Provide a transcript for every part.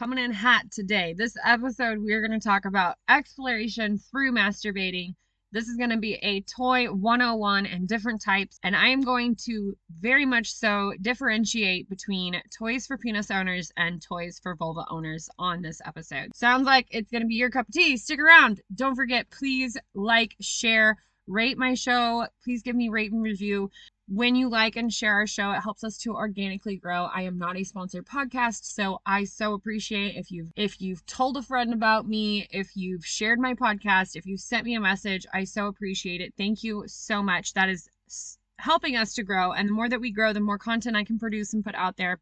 coming in hot today. This episode, we're going to talk about exploration through masturbating. This is going to be a toy 101 and different types, and I am going to very much so differentiate between toys for penis owners and toys for vulva owners on this episode. Sounds like it's going to be your cup of tea. Stick around. Don't forget, please like, share, rate my show. Please give me rate and review when you like and share our show it helps us to organically grow. I am not a sponsored podcast so i so appreciate if you've if you've told a friend about me if you've shared my podcast if you've sent me a message i so appreciate it. Thank you so much. That is helping us to grow and the more that we grow the more content i can produce and put out there.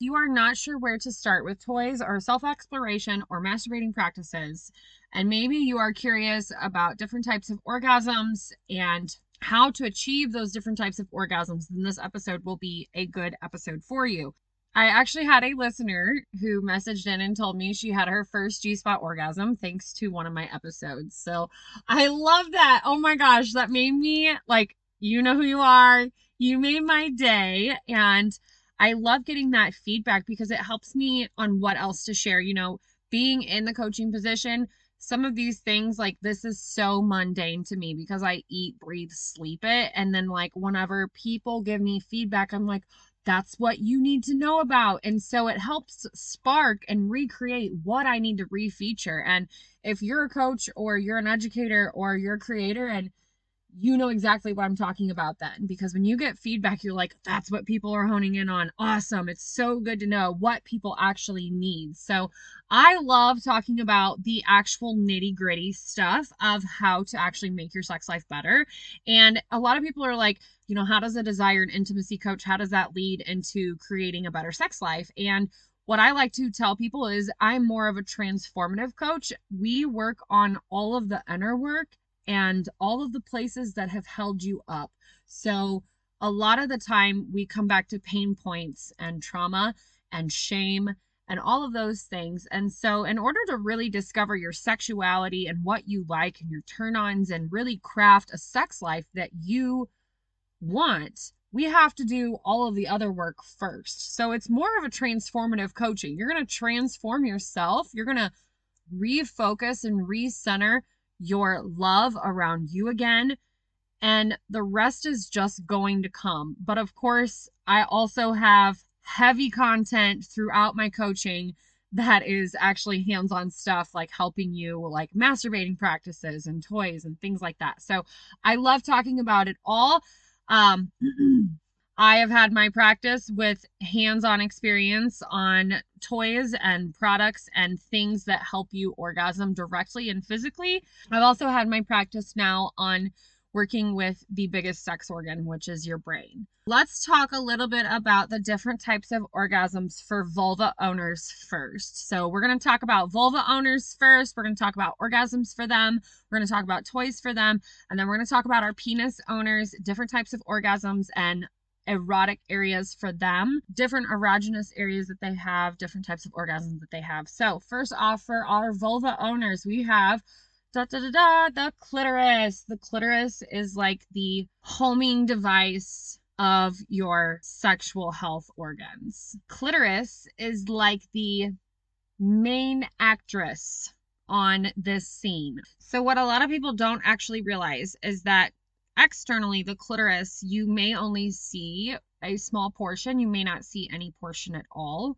You are not sure where to start with toys or self exploration or masturbating practices, and maybe you are curious about different types of orgasms and how to achieve those different types of orgasms, then this episode will be a good episode for you. I actually had a listener who messaged in and told me she had her first G spot orgasm thanks to one of my episodes. So I love that. Oh my gosh, that made me like, you know who you are. You made my day. And I love getting that feedback because it helps me on what else to share. You know, being in the coaching position, some of these things like this is so mundane to me because I eat, breathe, sleep it. And then like whenever people give me feedback, I'm like, that's what you need to know about. And so it helps spark and recreate what I need to refeature. And if you're a coach or you're an educator or you're a creator and you know exactly what I'm talking about then. Because when you get feedback, you're like, that's what people are honing in on. Awesome. It's so good to know what people actually need. So I love talking about the actual nitty gritty stuff of how to actually make your sex life better. And a lot of people are like, you know, how does a desire and intimacy coach, how does that lead into creating a better sex life? And what I like to tell people is I'm more of a transformative coach. We work on all of the inner work and all of the places that have held you up. So, a lot of the time, we come back to pain points and trauma and shame and all of those things. And so, in order to really discover your sexuality and what you like and your turn ons and really craft a sex life that you want, we have to do all of the other work first. So, it's more of a transformative coaching. You're going to transform yourself, you're going to refocus and recenter your love around you again. And the rest is just going to come. But of course, I also have heavy content throughout my coaching that is actually hands-on stuff like helping you like masturbating practices and toys and things like that. So I love talking about it all. Um I have had my practice with hands on experience on toys and products and things that help you orgasm directly and physically. I've also had my practice now on working with the biggest sex organ, which is your brain. Let's talk a little bit about the different types of orgasms for vulva owners first. So, we're going to talk about vulva owners first. We're going to talk about orgasms for them. We're going to talk about toys for them. And then we're going to talk about our penis owners, different types of orgasms, and erotic areas for them, different erogenous areas that they have, different types of orgasms that they have. So, first off, for our vulva owners, we have da da da da the clitoris. The clitoris is like the homing device of your sexual health organs. Clitoris is like the main actress on this scene. So, what a lot of people don't actually realize is that externally, the clitoris, you may only see a small portion. You may not see any portion at all.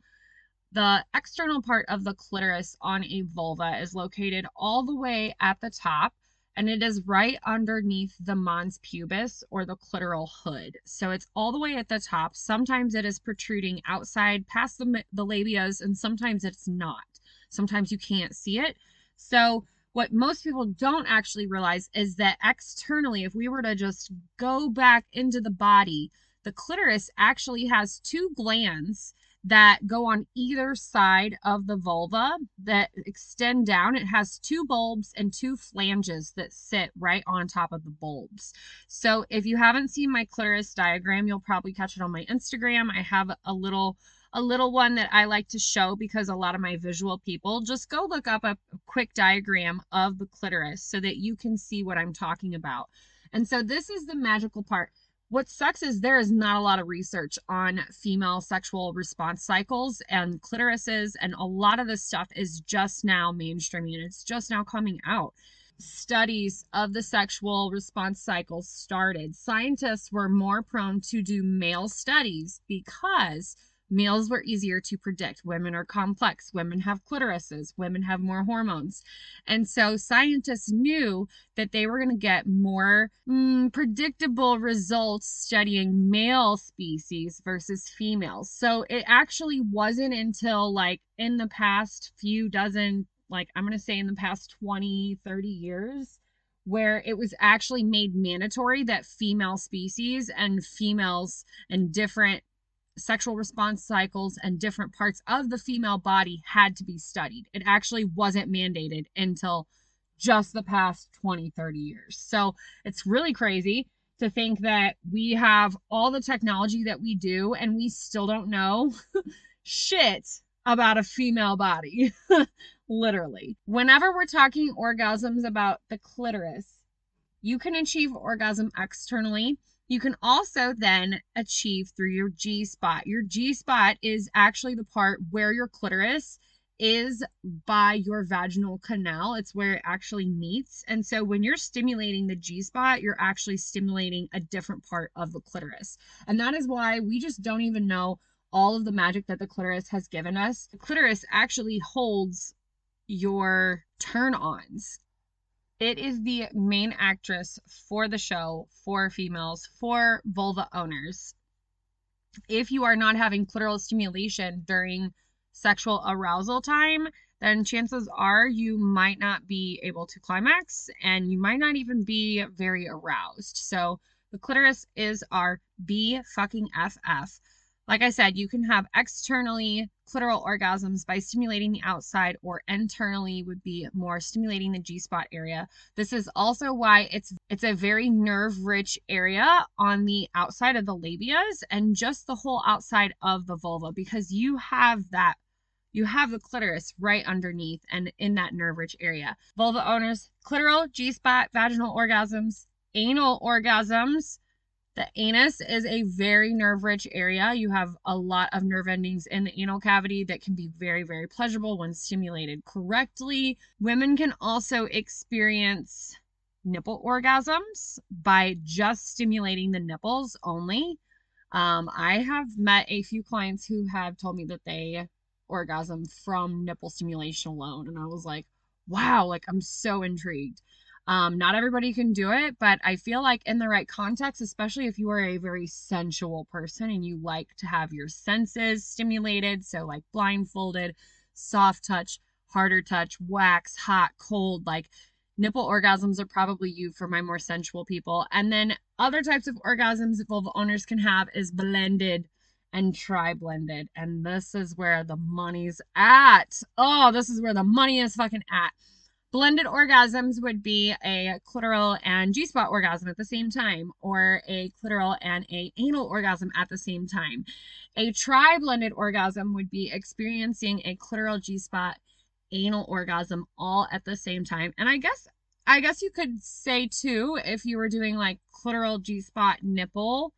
The external part of the clitoris on a vulva is located all the way at the top and it is right underneath the mons pubis or the clitoral hood. So it's all the way at the top. Sometimes it is protruding outside past the, the labias, and sometimes it's not. Sometimes you can't see it. So what most people don't actually realize is that externally, if we were to just go back into the body, the clitoris actually has two glands that go on either side of the vulva that extend down. It has two bulbs and two flanges that sit right on top of the bulbs. So if you haven't seen my clitoris diagram, you'll probably catch it on my Instagram. I have a little a little one that I like to show because a lot of my visual people just go look up a quick diagram of the clitoris so that you can see what I'm talking about. And so this is the magical part what sucks is there is not a lot of research on female sexual response cycles and clitorises, and a lot of this stuff is just now mainstreaming and it's just now coming out. Studies of the sexual response cycles started. Scientists were more prone to do male studies because Males were easier to predict. Women are complex. Women have clitorises. Women have more hormones. And so scientists knew that they were going to get more mm, predictable results studying male species versus females. So it actually wasn't until like in the past few dozen, like I'm going to say in the past 20, 30 years, where it was actually made mandatory that female species and females and different sexual response cycles and different parts of the female body had to be studied. It actually wasn't mandated until just the past 20, 30 years. So it's really crazy to think that we have all the technology that we do and we still don't know shit about a female body. Literally. Whenever we're talking orgasms about the clitoris, you can achieve orgasm externally you can also then achieve through your G spot. Your G spot is actually the part where your clitoris is by your vaginal canal. It's where it actually meets. And so when you're stimulating the G spot, you're actually stimulating a different part of the clitoris. And that is why we just don't even know all of the magic that the clitoris has given us. The clitoris actually holds your turn ons. It is the main actress for the show for females, for vulva owners. If you are not having clitoral stimulation during sexual arousal time, then chances are you might not be able to climax and you might not even be very aroused. So the clitoris is our B fucking FF. Like I said, you can have externally clitoral orgasms by stimulating the outside, or internally would be more stimulating the G spot area. This is also why it's it's a very nerve-rich area on the outside of the labias and just the whole outside of the vulva because you have that you have the clitoris right underneath and in that nerve rich area. Vulva owners, clitoral, G spot, vaginal orgasms, anal orgasms, the anus is a very nerve rich area. You have a lot of nerve endings in the anal cavity that can be very, very pleasurable when stimulated correctly. Women can also experience nipple orgasms by just stimulating the nipples only. Um, I have met a few clients who have told me that they orgasm from nipple stimulation alone. And I was like, wow, like I'm so intrigued. Um, not everybody can do it, but I feel like in the right context, especially if you are a very sensual person and you like to have your senses stimulated, so like blindfolded, soft touch, harder touch, wax, hot, cold, like nipple orgasms are probably you for my more sensual people. And then other types of orgasms that vulva owners can have is blended and tri blended. And this is where the money's at. Oh, this is where the money is fucking at. Blended orgasms would be a clitoral and G spot orgasm at the same time, or a clitoral and a anal orgasm at the same time. A tri blended orgasm would be experiencing a clitoral G spot anal orgasm all at the same time. And I guess I guess you could say too if you were doing like clitoral G spot nipple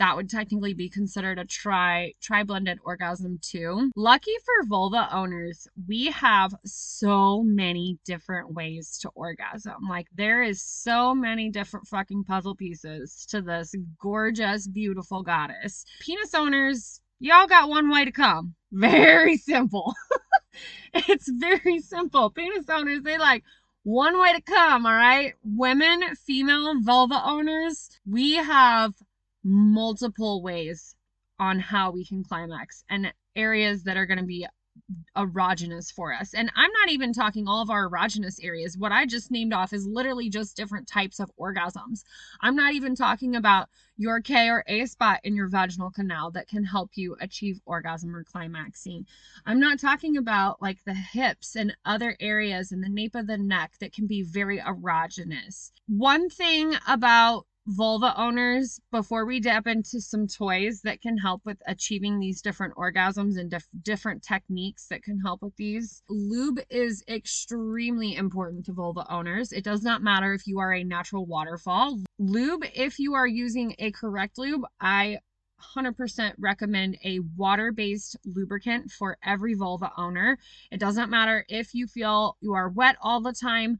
that would technically be considered a tri tri blended orgasm too. Lucky for vulva owners, we have so many different ways to orgasm. Like there is so many different fucking puzzle pieces to this gorgeous, beautiful goddess. Penis owners, y'all got one way to come. Very simple. it's very simple. Penis owners, they like one way to come, all right? Women, female vulva owners, we have multiple ways on how we can climax and areas that are going to be erogenous for us. And I'm not even talking all of our erogenous areas. What I just named off is literally just different types of orgasms. I'm not even talking about your K or A spot in your vaginal canal that can help you achieve orgasm or climaxing. I'm not talking about like the hips and other areas in the nape of the neck that can be very erogenous. One thing about vulva owners before we dip into some toys that can help with achieving these different orgasms and dif- different techniques that can help with these. Lube is extremely important to vulva owners. It does not matter if you are a natural waterfall. Lube, if you are using a correct lube, I 100% recommend a water based lubricant for every vulva owner. It doesn't matter if you feel you are wet all the time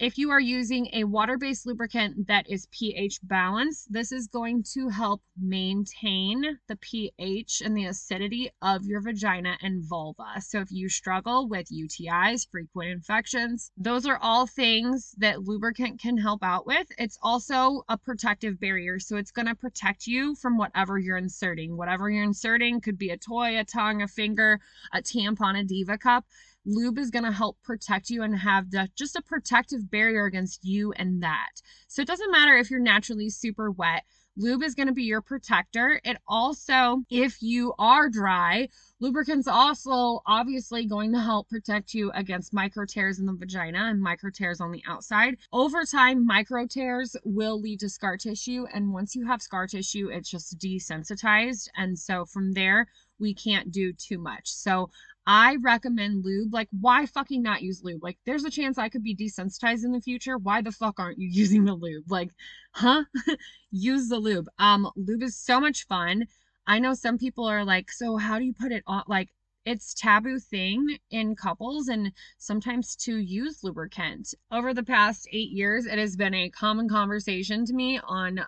if you are using a water-based lubricant that is pH balanced, this is going to help maintain the pH and the acidity of your vagina and vulva. So if you struggle with UTIs, frequent infections, those are all things that lubricant can help out with. It's also a protective barrier, so it's going to protect you from whatever you're inserting. Whatever you're inserting could be a toy, a tongue, a finger, a tampon, a diva cup lube is going to help protect you and have the, just a protective barrier against you and that. So it doesn't matter if you're naturally super wet. Lube is going to be your protector. It also, if you are dry, lubricant's also obviously going to help protect you against micro tears in the vagina and micro tears on the outside. Over time, micro tears will lead to scar tissue. And once you have scar tissue, it's just desensitized. And so from there, we can't do too much. So I recommend lube. Like, why fucking not use lube? Like, there's a chance I could be desensitized in the future. Why the fuck aren't you using the lube? Like, huh? use the lube. Um, lube is so much fun. I know some people are like, so how do you put it on? Like, it's taboo thing in couples and sometimes to use lubricant. Over the past eight years, it has been a common conversation to me on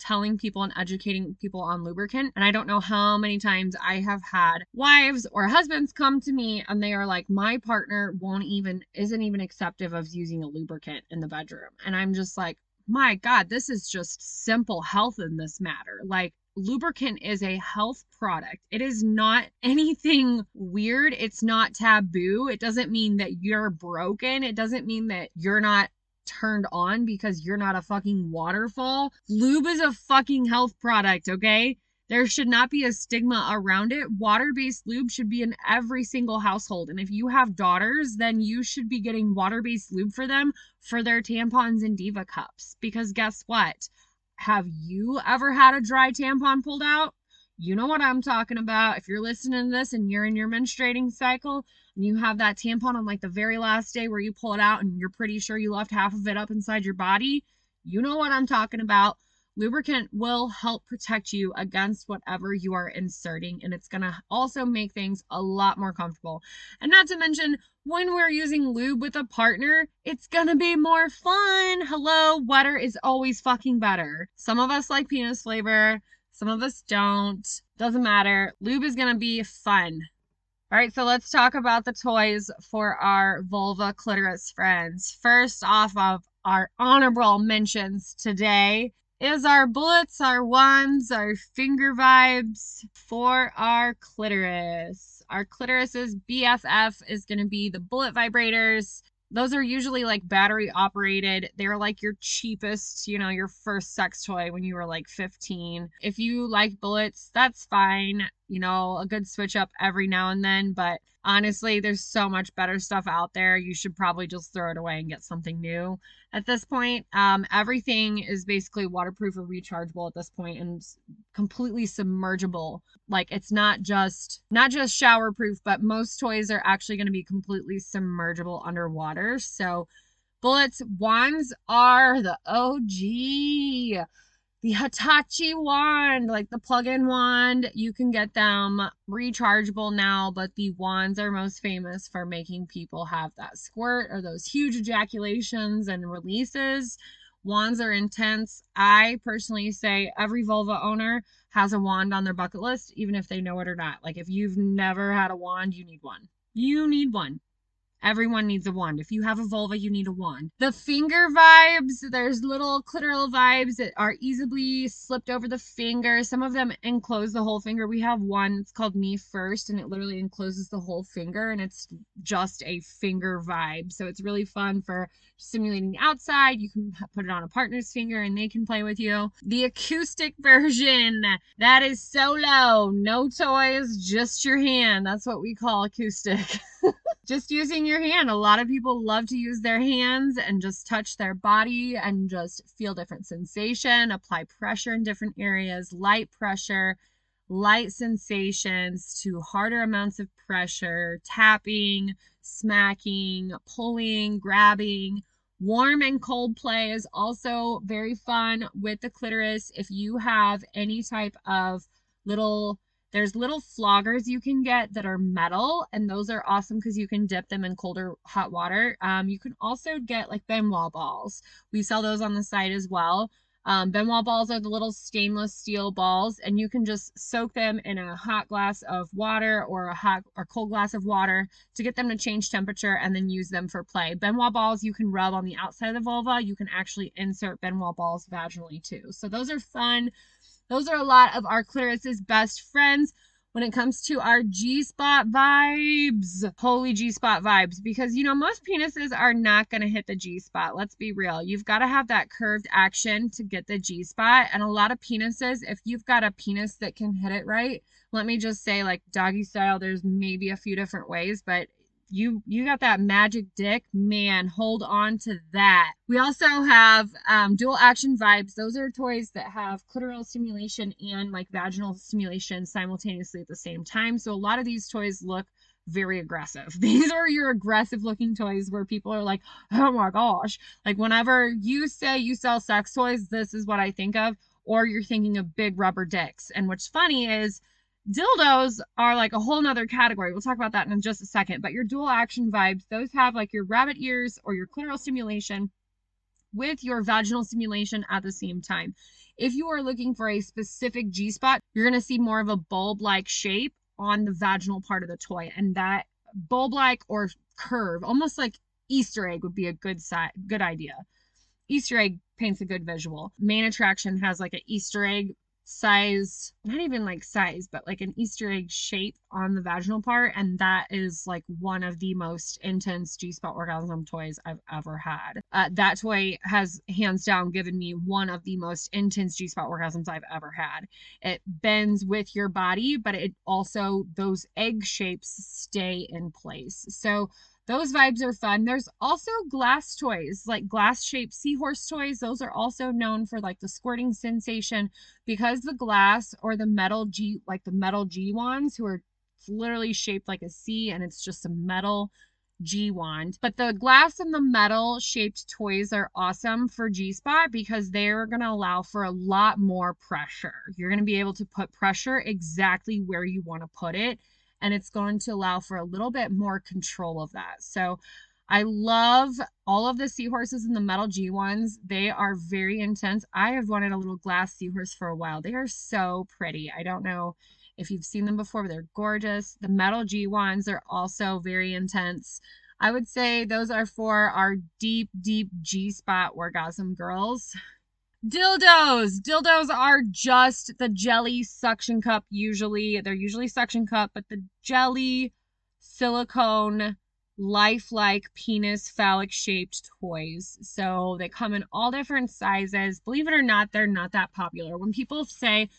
telling people and educating people on lubricant. And I don't know how many times I have had wives or husbands come to me and they are like, my partner won't even, isn't even acceptive of using a lubricant in the bedroom. And I'm just like, my God, this is just simple health in this matter. Like, lubricant is a health product. It is not anything weird. It's not taboo. It doesn't mean that you're broken. It doesn't mean that you're not turned on because you're not a fucking waterfall. Lube is a fucking health product, okay? There should not be a stigma around it. Water based lube should be in every single household. And if you have daughters, then you should be getting water based lube for them for their tampons and diva cups. Because guess what? Have you ever had a dry tampon pulled out? You know what I'm talking about. If you're listening to this and you're in your menstruating cycle and you have that tampon on like the very last day where you pull it out and you're pretty sure you left half of it up inside your body, you know what I'm talking about. Lubricant will help protect you against whatever you are inserting, and it's to also make things a lot more comfortable. And not to mention, when we're using lube with a partner, it's to be more fun. Hello, wetter is always fucking better. Some of us like penis flavor, some of us don't. Doesn't matter. Lube is going to be fun. All right, so let's talk about the toys for our vulva clitoris friends. First off of our honorable mentions today is our bullets, our wands, our finger vibes for our clitoris. Our clitoris's BFF is going to be the bullet vibrators those are usually like battery operated. They're like your cheapest, you know, your first sex toy when you were like 15. If you like bullets, that's fine. You know, a good switch up every now and then, but honestly, there's so much better stuff out there. You should probably just throw it away and get something new. At this point, um, everything is basically waterproof or rechargeable at this point and completely submergible. Like it's not just not just shower proof, but most toys are actually going to be completely submergible underwater. So bullets wands are the OG the Hitachi wand, like the plug-in wand, you can get them rechargeable now, but the wands are most famous for making people have that squirt or those huge ejaculations and releases. Wands are intense. I personally say every vulva owner has a wand on their bucket list, even if they know it or not. Like if you've never had a wand, you need one. You need one. Everyone needs a wand. If you have a vulva, you need a wand. The finger vibes, there's little clitoral vibes that are easily slipped over the finger. Some of them enclose the whole finger. We have one, it's called Me First, and it literally encloses the whole finger, and it's just a finger vibe. So it's really fun for stimulating the outside. You can put it on a partner's finger and they can play with you. The acoustic version, that is solo. No toys, just your hand. That's what we call acoustic. just using your hand. A lot of people love to use their hands and just touch their body and just feel different sensation, apply pressure in different areas, light pressure, light sensations to harder amounts of pressure, tapping, smacking, pulling, grabbing. Warm and cold play is also very fun with the clitoris. If you have any type of little there's little floggers you can get that are metal, and those are awesome because you can dip them in colder hot water. Um, you can also get like Ben Wa balls. We sell those on the site as well. Um, Ben Wa balls are the little stainless steel balls, and you can just soak them in a hot glass of water or a hot or cold glass of water to get them to change temperature and then use them for play. Ben Wa balls you can rub on the outside of the vulva. You can actually insert Ben Wa balls vaginally too. So those are fun. Those are a lot of our clitoris's best friends when it comes to our G spot vibes. Holy G spot vibes. Because, you know, most penises are not going to hit the G spot. Let's be real. You've got to have that curved action to get the G spot. And a lot of penises, if you've got a penis that can hit it right, let me just say, like doggy style, there's maybe a few different ways, but you you got that magic dick? Man hold on to that. We also have um, dual action vibes. Those are toys that have clitoral stimulation and like vaginal stimulation simultaneously at the same time. So a lot of these toys look very aggressive. These are your aggressive looking toys where people are like oh my gosh. Like whenever you say you sell sex toys this is what i think of or you're thinking of big rubber dicks. And what's funny is dildos are like a whole nother category. We'll talk about that in just a second. But your dual action vibes, those have like your rabbit ears or your clitoral stimulation with your vaginal stimulation at the same time. If you are looking for a specific G spot, you're going to see more of a bulb like shape on the vaginal part of the toy. And that bulb like or curve, almost like Easter egg, would be a good side, good idea. Easter egg paints a good visual. Main attraction has like an Easter egg size, not even like size, but like an Easter egg shape on the vaginal part. And that is like one of the most intense G spot orgasm toys I've ever had. Uh, that toy has hands down given me one of the most intense G spot orgasms I've ever had. It bends with your body, but it also, those egg shapes stay in place. So those vibes are fun. There's also glass toys, like glass shaped seahorse toys. Those are also known for like the squirting sensation because the glass or the metal G, like the metal G wands, who are literally shaped like a C and it's just a metal G wand. But the glass and the metal shaped toys are awesome for G spot because they're going to allow for a lot more pressure. You're going to be able to put pressure exactly where you want to put it and it's going to allow for a little bit more control of that. So I love all of the seahorses and the metal G ones. They are very intense. I have wanted a little glass seahorse for a while. They are so pretty. I don't know if you've seen them before, but they're gorgeous. The metal G ones are also very intense. I would say those are for our deep, deep G spot orgasm girls. Dildos. Dildos are just the jelly suction cup usually. They're usually suction cup, but the jelly silicone lifelike penis phallic shaped toys. So they come in all different sizes. Believe it or not, they're not that popular. When people say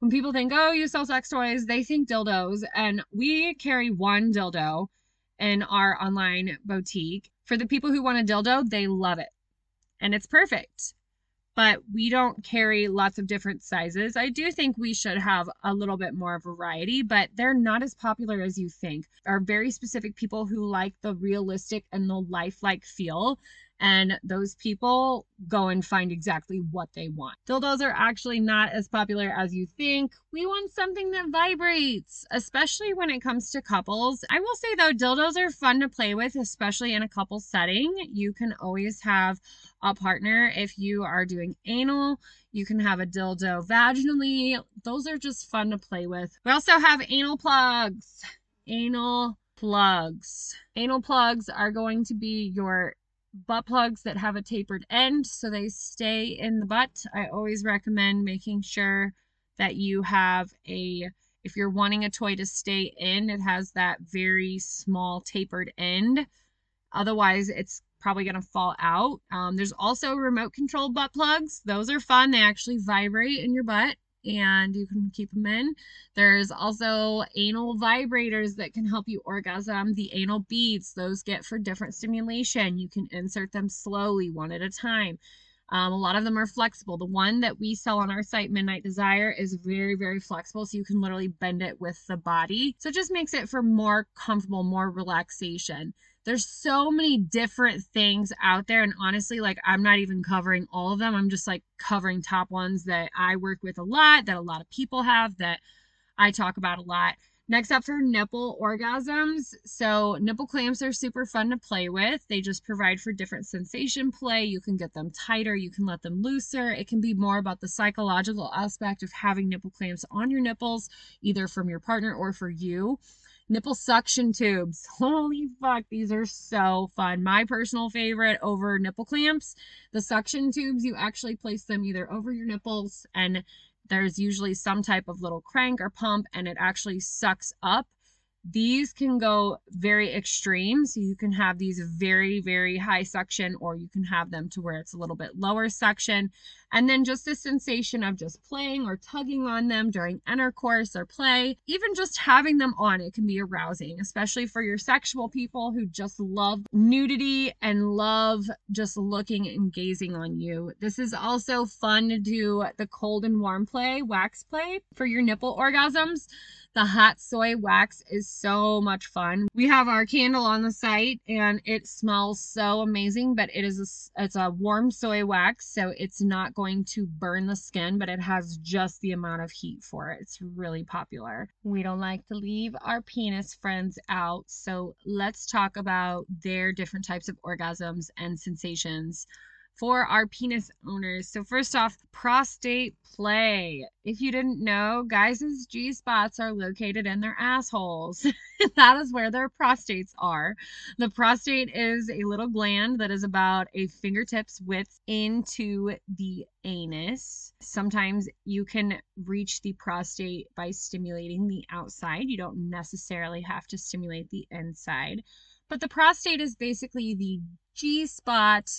when people think, "Oh, you sell sex toys," they think dildos, and we carry one dildo in our online boutique. For the people who want a dildo, they love it. And it's perfect but we don't carry lots of different sizes. I do think we should have a little bit more variety, but they're not as popular as you think. Are very specific people who like the realistic and the lifelike feel and those people go and find exactly what they want. Dildos are actually not as popular as you think. We want something that vibrates, especially when it comes to couples. I will say though, dildos are fun to play with, especially in a couple setting. You can always have a partner if you are doing anal. You can have a dildo vaginally. Those are just fun to play with. We also have anal plugs. Anal plugs. Anal plugs are going to be your butt plugs that have a tapered end so they stay in the butt. I always recommend making sure that you have a if you're wanting a toy to stay in, it has that very small tapered end. Otherwise, it's probably going to fall out. Um, there's also remote control butt plugs. Those are fun. They actually vibrate in your butt and you can keep them in. There's also anal vibrators that can help you orgasm. The anal beads, those get for different stimulation. You can insert them slowly, one at a time. Um, a lot of them are flexible. The one that we sell on our site, Midnight Desire, is very, very flexible. So you can literally bend it with the body. So it just makes it for more comfortable, more relaxation. There's so many different things out there. And honestly, like I'm not even covering all of them. I'm just like covering top ones that I work with a lot, that a lot of people have, that I talk about a lot. Next up for nipple orgasms. So, nipple clamps are super fun to play with. They just provide for different sensation play. You can get them tighter, you can let them looser. It can be more about the psychological aspect of having nipple clamps on your nipples, either from your partner or for you. Nipple suction tubes. Holy fuck, these are so fun. My personal favorite over nipple clamps. The suction tubes, you actually place them either over your nipples and there's usually some type of little crank or pump and it actually sucks up these can go very extreme. So you can have these very, very high suction, or you can have them to where it's a little bit lower suction. And then just the sensation of just playing or tugging on them during intercourse or play, even just having them on, it can be arousing, especially for your sexual people who just love nudity and love just looking and gazing on you. This is also fun to do the cold and warm play, wax play for your nipple orgasms. The hot soy wax is so much fun. We have our candle on the site and it smells so amazing, but it is a, it's a warm soy wax, so it's not going to burn the skin, but it has just the amount of heat for it. It's really popular. We don't like to leave our penis friends out, so let's talk about their different types of orgasms and sensations for our penis owners. So, first off, prostate play. If you didn't know, guys' G spots are located in their assholes. that is where their prostates are. The prostate is a little gland that is about a fingertip's width into the anus. Sometimes you can reach the prostate by stimulating the outside. You don't necessarily have to stimulate the inside. But the prostate is basically the G spot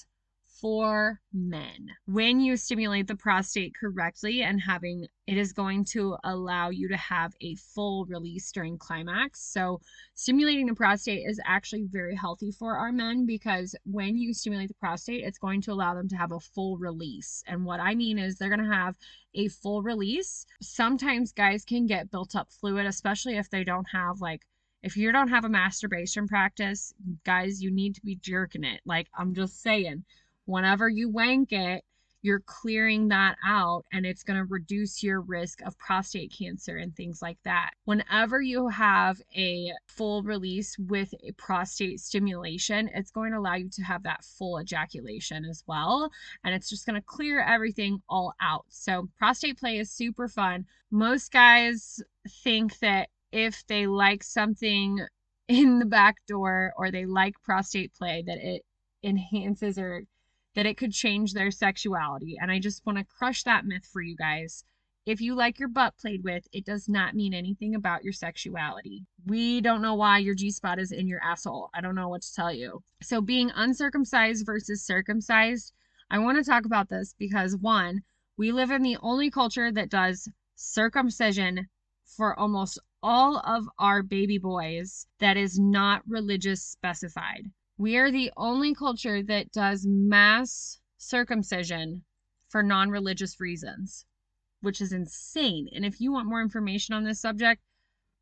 for men. When you stimulate the prostate correctly and having it is going to allow you to have a full release during climax. So, stimulating the prostate is actually very healthy for our men because when you stimulate the prostate, it's going to allow them to have a full release. And what I mean is they're going to have a full release. Sometimes guys can get built up fluid, especially if they don't have like if you don't have a masturbation practice, guys, you need to be jerking it. Like, I'm just saying whenever you wank it, you're clearing that out and it's going to reduce your risk of prostate cancer and things like that. Whenever you have a full release with a prostate stimulation, it's going to allow you to have that full ejaculation as well. And it's just going to clear everything all out. So, prostate play is super fun. Most guys think that if they like something in the back door or they like prostate play, that it enhances or that it could change their sexuality. And I just want to crush that myth for you guys. If you like your butt played with, it does not mean anything about your sexuality. We don't know why your G spot is in your asshole. I don't know what to tell you. So, being uncircumcised versus circumcised, I want to talk about this because one, we live in the only culture that does circumcision for almost all of our baby boys that is not religious specified. We are the only culture that does mass circumcision for non religious reasons, which is insane. And if you want more information on this subject,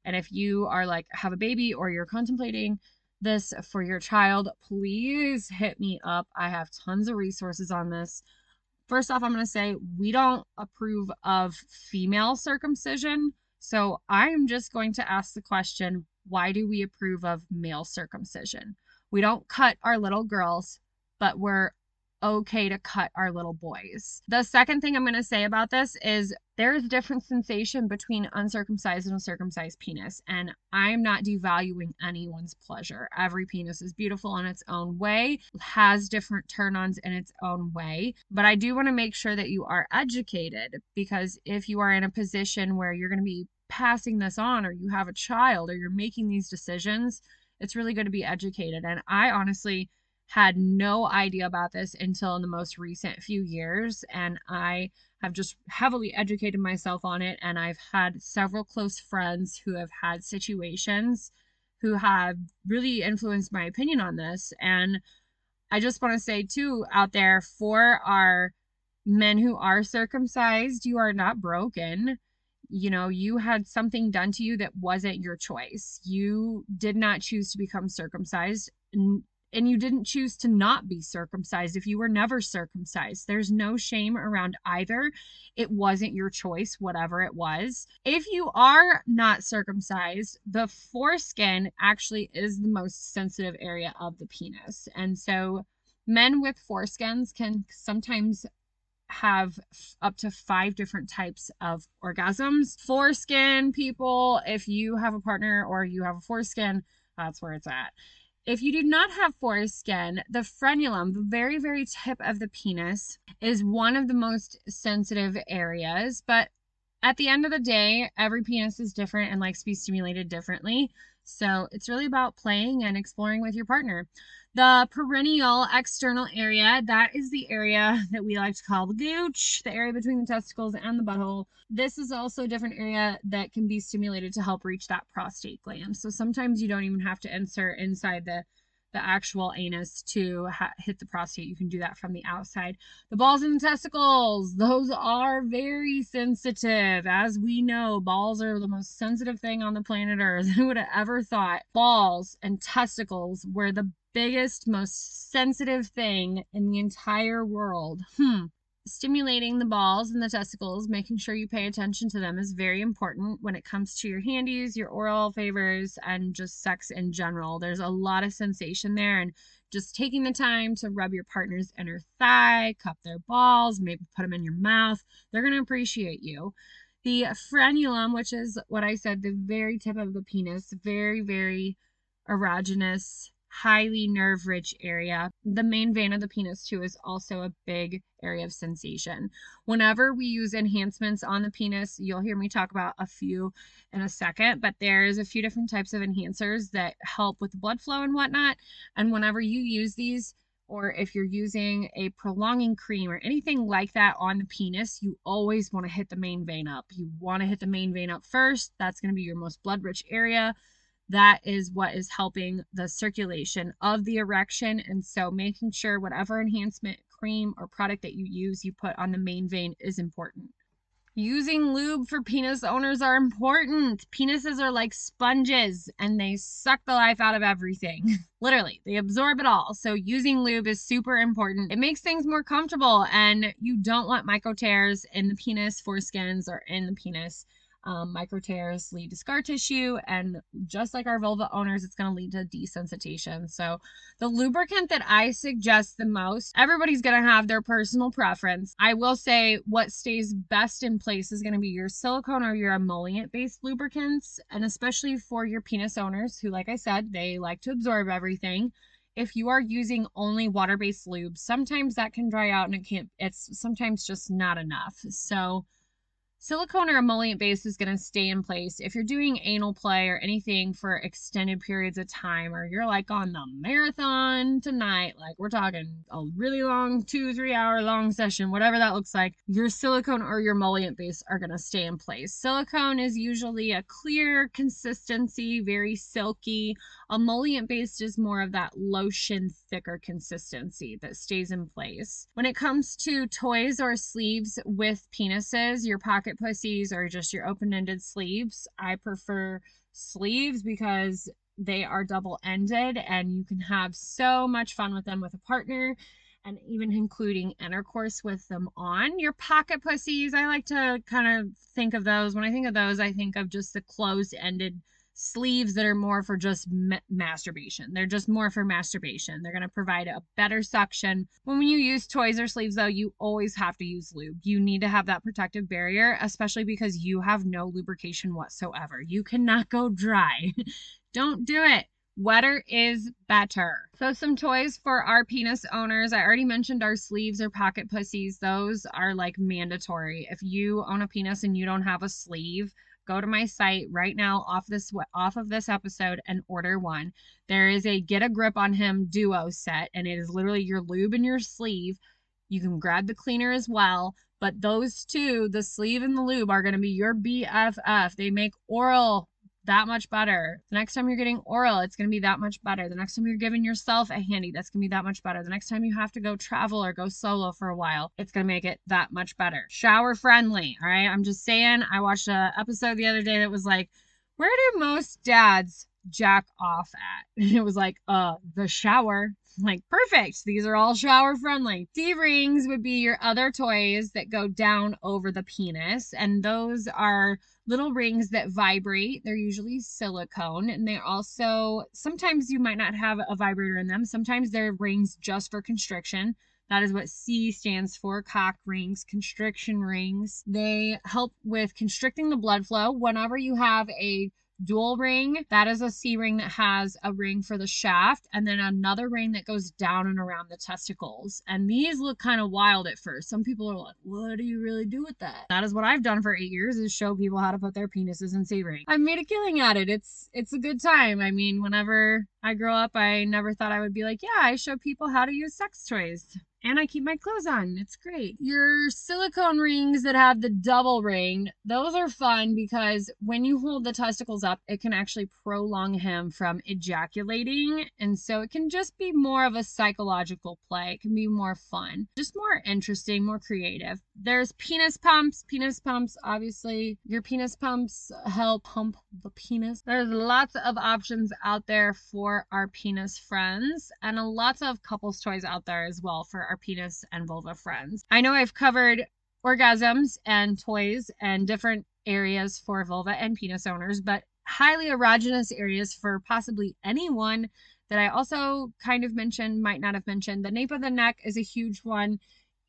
and if you are like, have a baby or you're contemplating this for your child, please hit me up. I have tons of resources on this. First off, I'm going to say we don't approve of female circumcision. So I'm just going to ask the question why do we approve of male circumcision? We don't cut our little girls, but we're okay to cut our little boys. The second thing I'm going to say about this is there is different sensation between uncircumcised and circumcised penis and i'm not devaluing anyone's pleasure every penis is beautiful in its own way has different turn-ons in its own way but i do want to make sure that you are educated because if you are in a position where you're going to be passing this on or you have a child or you're making these decisions it's really good to be educated and i honestly had no idea about this until in the most recent few years and i have just heavily educated myself on it. And I've had several close friends who have had situations who have really influenced my opinion on this. And I just want to say, too, out there for our men who are circumcised, you are not broken. You know, you had something done to you that wasn't your choice. You did not choose to become circumcised and you didn't choose to not be circumcised if you were never circumcised. There's no shame around either. It wasn't your choice, whatever it was. If you are not circumcised, the foreskin actually is the most sensitive area of the penis. And so men with foreskins can sometimes have up to five different types of orgasms. Foreskin people, if you have a partner or you have a foreskin, that's where it's at. If you do not have foreskin, the frenulum, the very, very tip of the penis, is one of the most sensitive areas. But at the end of the day, every penis is different and likes to be stimulated differently. So it's really about playing and exploring with your partner. The perineal external area, that is the area that we like to call the gooch, the area between the testicles and the butthole. This is also a different area that can be stimulated to help reach that prostate gland. So sometimes you don't even have to insert inside the the actual anus to ha- hit the prostate. You can do that from the outside. The balls and the testicles, those are very sensitive. As we know, balls are the most sensitive thing on the planet Earth. Who would have ever thought balls and testicles were the biggest, most sensitive thing in the entire world? Hmm stimulating the balls and the testicles, making sure you pay attention to them is very important when it comes to your handies, your oral favors, and just sex in general. There's a lot of sensation there, and just taking the time to rub your partner's inner thigh, cup their balls, maybe put them in your mouth, they're going to appreciate you. The frenulum, which is what I said, the very tip of the penis, very, very erogenous highly nerve rich area. The main vein of the penis, too, is also a big area of sensation. Whenever we use enhancements on the penis, you'll hear me talk about a few in a second, but there's a few different types of enhancers that help with blood flow and whatnot. And whenever you use these, or if you're using a prolonging cream or anything like that on the penis, you always want to hit the main vein up. You want to hit the main vein up first. That's going to be your most blood rich area that is what is helping the circulation of the erection. And so making sure whatever enhancement cream or product that you use, you put on the main vein is important. Using lube for penis owners are important. Penises are like sponges and they suck the life out of everything. Literally, they absorb it all. So using lube is super important. It makes things more comfortable and you don't want micro tears in the penis foreskins or in the penis um, micro tears lead to scar tissue, and just like our vulva owners, it's going to lead to desensitization. So, the lubricant that I suggest the most, everybody's going to have their personal preference. I will say what stays best in place is going to be your silicone or your emollient based lubricants, and especially for your penis owners who, like I said, they like to absorb everything if you are using only water-based lube, sometimes that can dry out and it can't it's sometimes just not enough. So Silicone or emollient base is going to stay in place if you're doing anal play or anything for extended periods of time, or you're like on the marathon tonight, like we're talking a really long two, three hour long session, whatever that looks like, your silicone or your emollient base are going to stay in place. Silicone is usually a clear consistency, very silky. Emollient based is more of that lotion, thicker consistency that stays in place. When it comes to toys or sleeves with penises, your pocket pussies or just your open ended sleeves. I prefer sleeves because they are double ended and you can have so much fun with them with a partner and even including intercourse with them on. Your pocket pussies, I like to kind of think of those. When I think of those, I think of just the closed ended sleeves that are more for just ma- masturbation. They're just more for masturbation. They're going to provide a better suction. When you use toys or sleeves, though, you always have to use lube. You need to have that protective barrier, especially because you have no lubrication whatsoever. You cannot go dry. Don't do it. Wetter is better. So, some toys for our penis owners. I already mentioned our sleeves or pocket pussies. Those are like mandatory. If you own a penis and you don't have a sleeve, go to my site right now off this off of this episode and order one. There is a get a grip on him duo set and it is literally your lube and your sleeve. You can grab the cleaner as well, but those two, the sleeve and the lube are going to be your BFF. They make oral that much better. The next time you're getting oral, it's going to be that much better. The next time you're giving yourself a handy, that's going to be that much better. The next time you have to go travel or go solo for a while, it's going to make it that much better. Shower friendly, all right? I'm just saying, I watched an episode the other day that was like, where do most dads jack off at? And it was like, uh, the shower. Like, perfect. These are all shower friendly. C rings would be your other toys that go down over the penis, and those are little rings that vibrate. They're usually silicone, and they're also sometimes you might not have a vibrator in them. Sometimes they're rings just for constriction. That is what C stands for cock rings, constriction rings. They help with constricting the blood flow. Whenever you have a dual ring. That is a C ring that has a ring for the shaft and then another ring that goes down and around the testicles. And these look kind of wild at first. Some people are like, what do you really do with that? That is what I've done for eight years is show people how to put their penises in C ring. I've made a killing at it. It's it's a good time. I mean, whenever I grow up, I never thought I would be like, yeah, I show people how to use sex toys and I keep my clothes on. It's great. Your silicone rings that have the double ring, those are fun because when you hold the testicles up, it can actually prolong him from ejaculating. And so it can just be more of a psychological play. It can be more fun, just more interesting, more creative. There's penis pumps. Penis pumps, obviously, your penis pumps help pump the penis. There's lots of options out there for our penis friends and lots of couples toys out there as well for our our penis and vulva friends. I know I've covered orgasms and toys and different areas for vulva and penis owners, but highly erogenous areas for possibly anyone that I also kind of mentioned, might not have mentioned. The nape of the neck is a huge one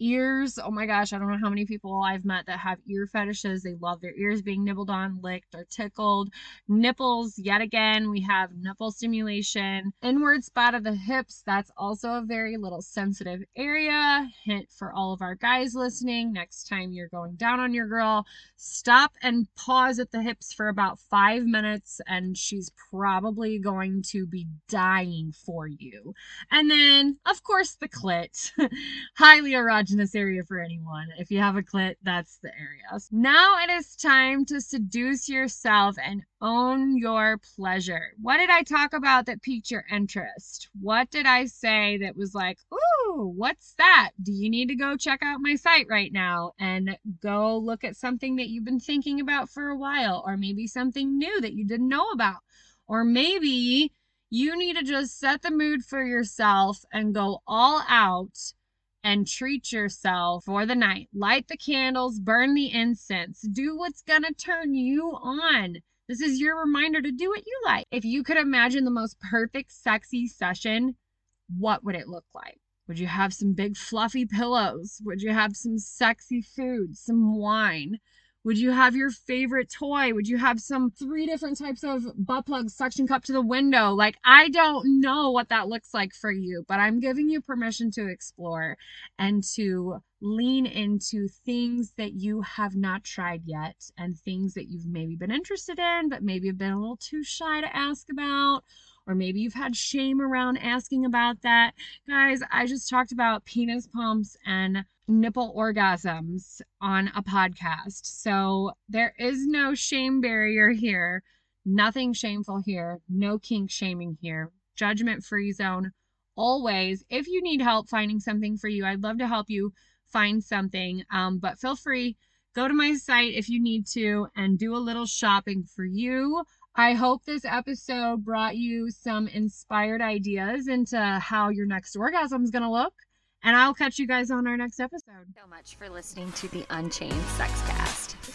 ears. Oh my gosh, I don't know how many people I've met that have ear fetishes. They love their ears being nibbled on, licked, or tickled. Nipples, yet again, we have nipple stimulation. Inward spot of the hips, that's also a very little sensitive area. Hint for all of our guys listening next time you're going down on your girl, stop and pause at the hips for about five minutes, and she's probably going to be dying for you. And then, of course, the clit. Highly erotic erogenous area for anyone. If you have a clit, that's the area. Now it is time to seduce yourself and own your pleasure. What did I talk about that piqued your interest? What did I say that was like, ooh, what's that? Do you need to go check out my site right now and go look at something that you've been thinking about for a while, or maybe something new that you didn't know about? Or maybe you need to just set the mood for yourself and go all out and treat yourself for the night. Light the candles, burn the incense, do what's gonna turn you on. This is your reminder to do what you like. If you could imagine the most perfect sexy session, what would it look like? Would you have some big fluffy pillows? Would you have some sexy food, some wine? Would you have your favorite toy? Would you have some three different types of butt plugs suction cup to the window? Like, I don't know what that looks like for you, but I'm giving you permission to explore and to lean into things that you have not tried yet and things that you've maybe been interested in, but maybe have been a little too shy to ask about or maybe you've had shame around asking about that. Guys, I just talked about penis pumps and nipple orgasms on a podcast. So there is no shame barrier here. Nothing shameful here. No kink shaming here. Judgment free zone. Always. If you need help finding something for you, I'd love to help you find something. Um, but feel free, go to my site if you need to and do a little shopping for you. I hope this episode brought you some inspired ideas into how your next orgasm is going to look. And I'll catch you guys on our next episode. So much for listening to the Unchained Sexcast.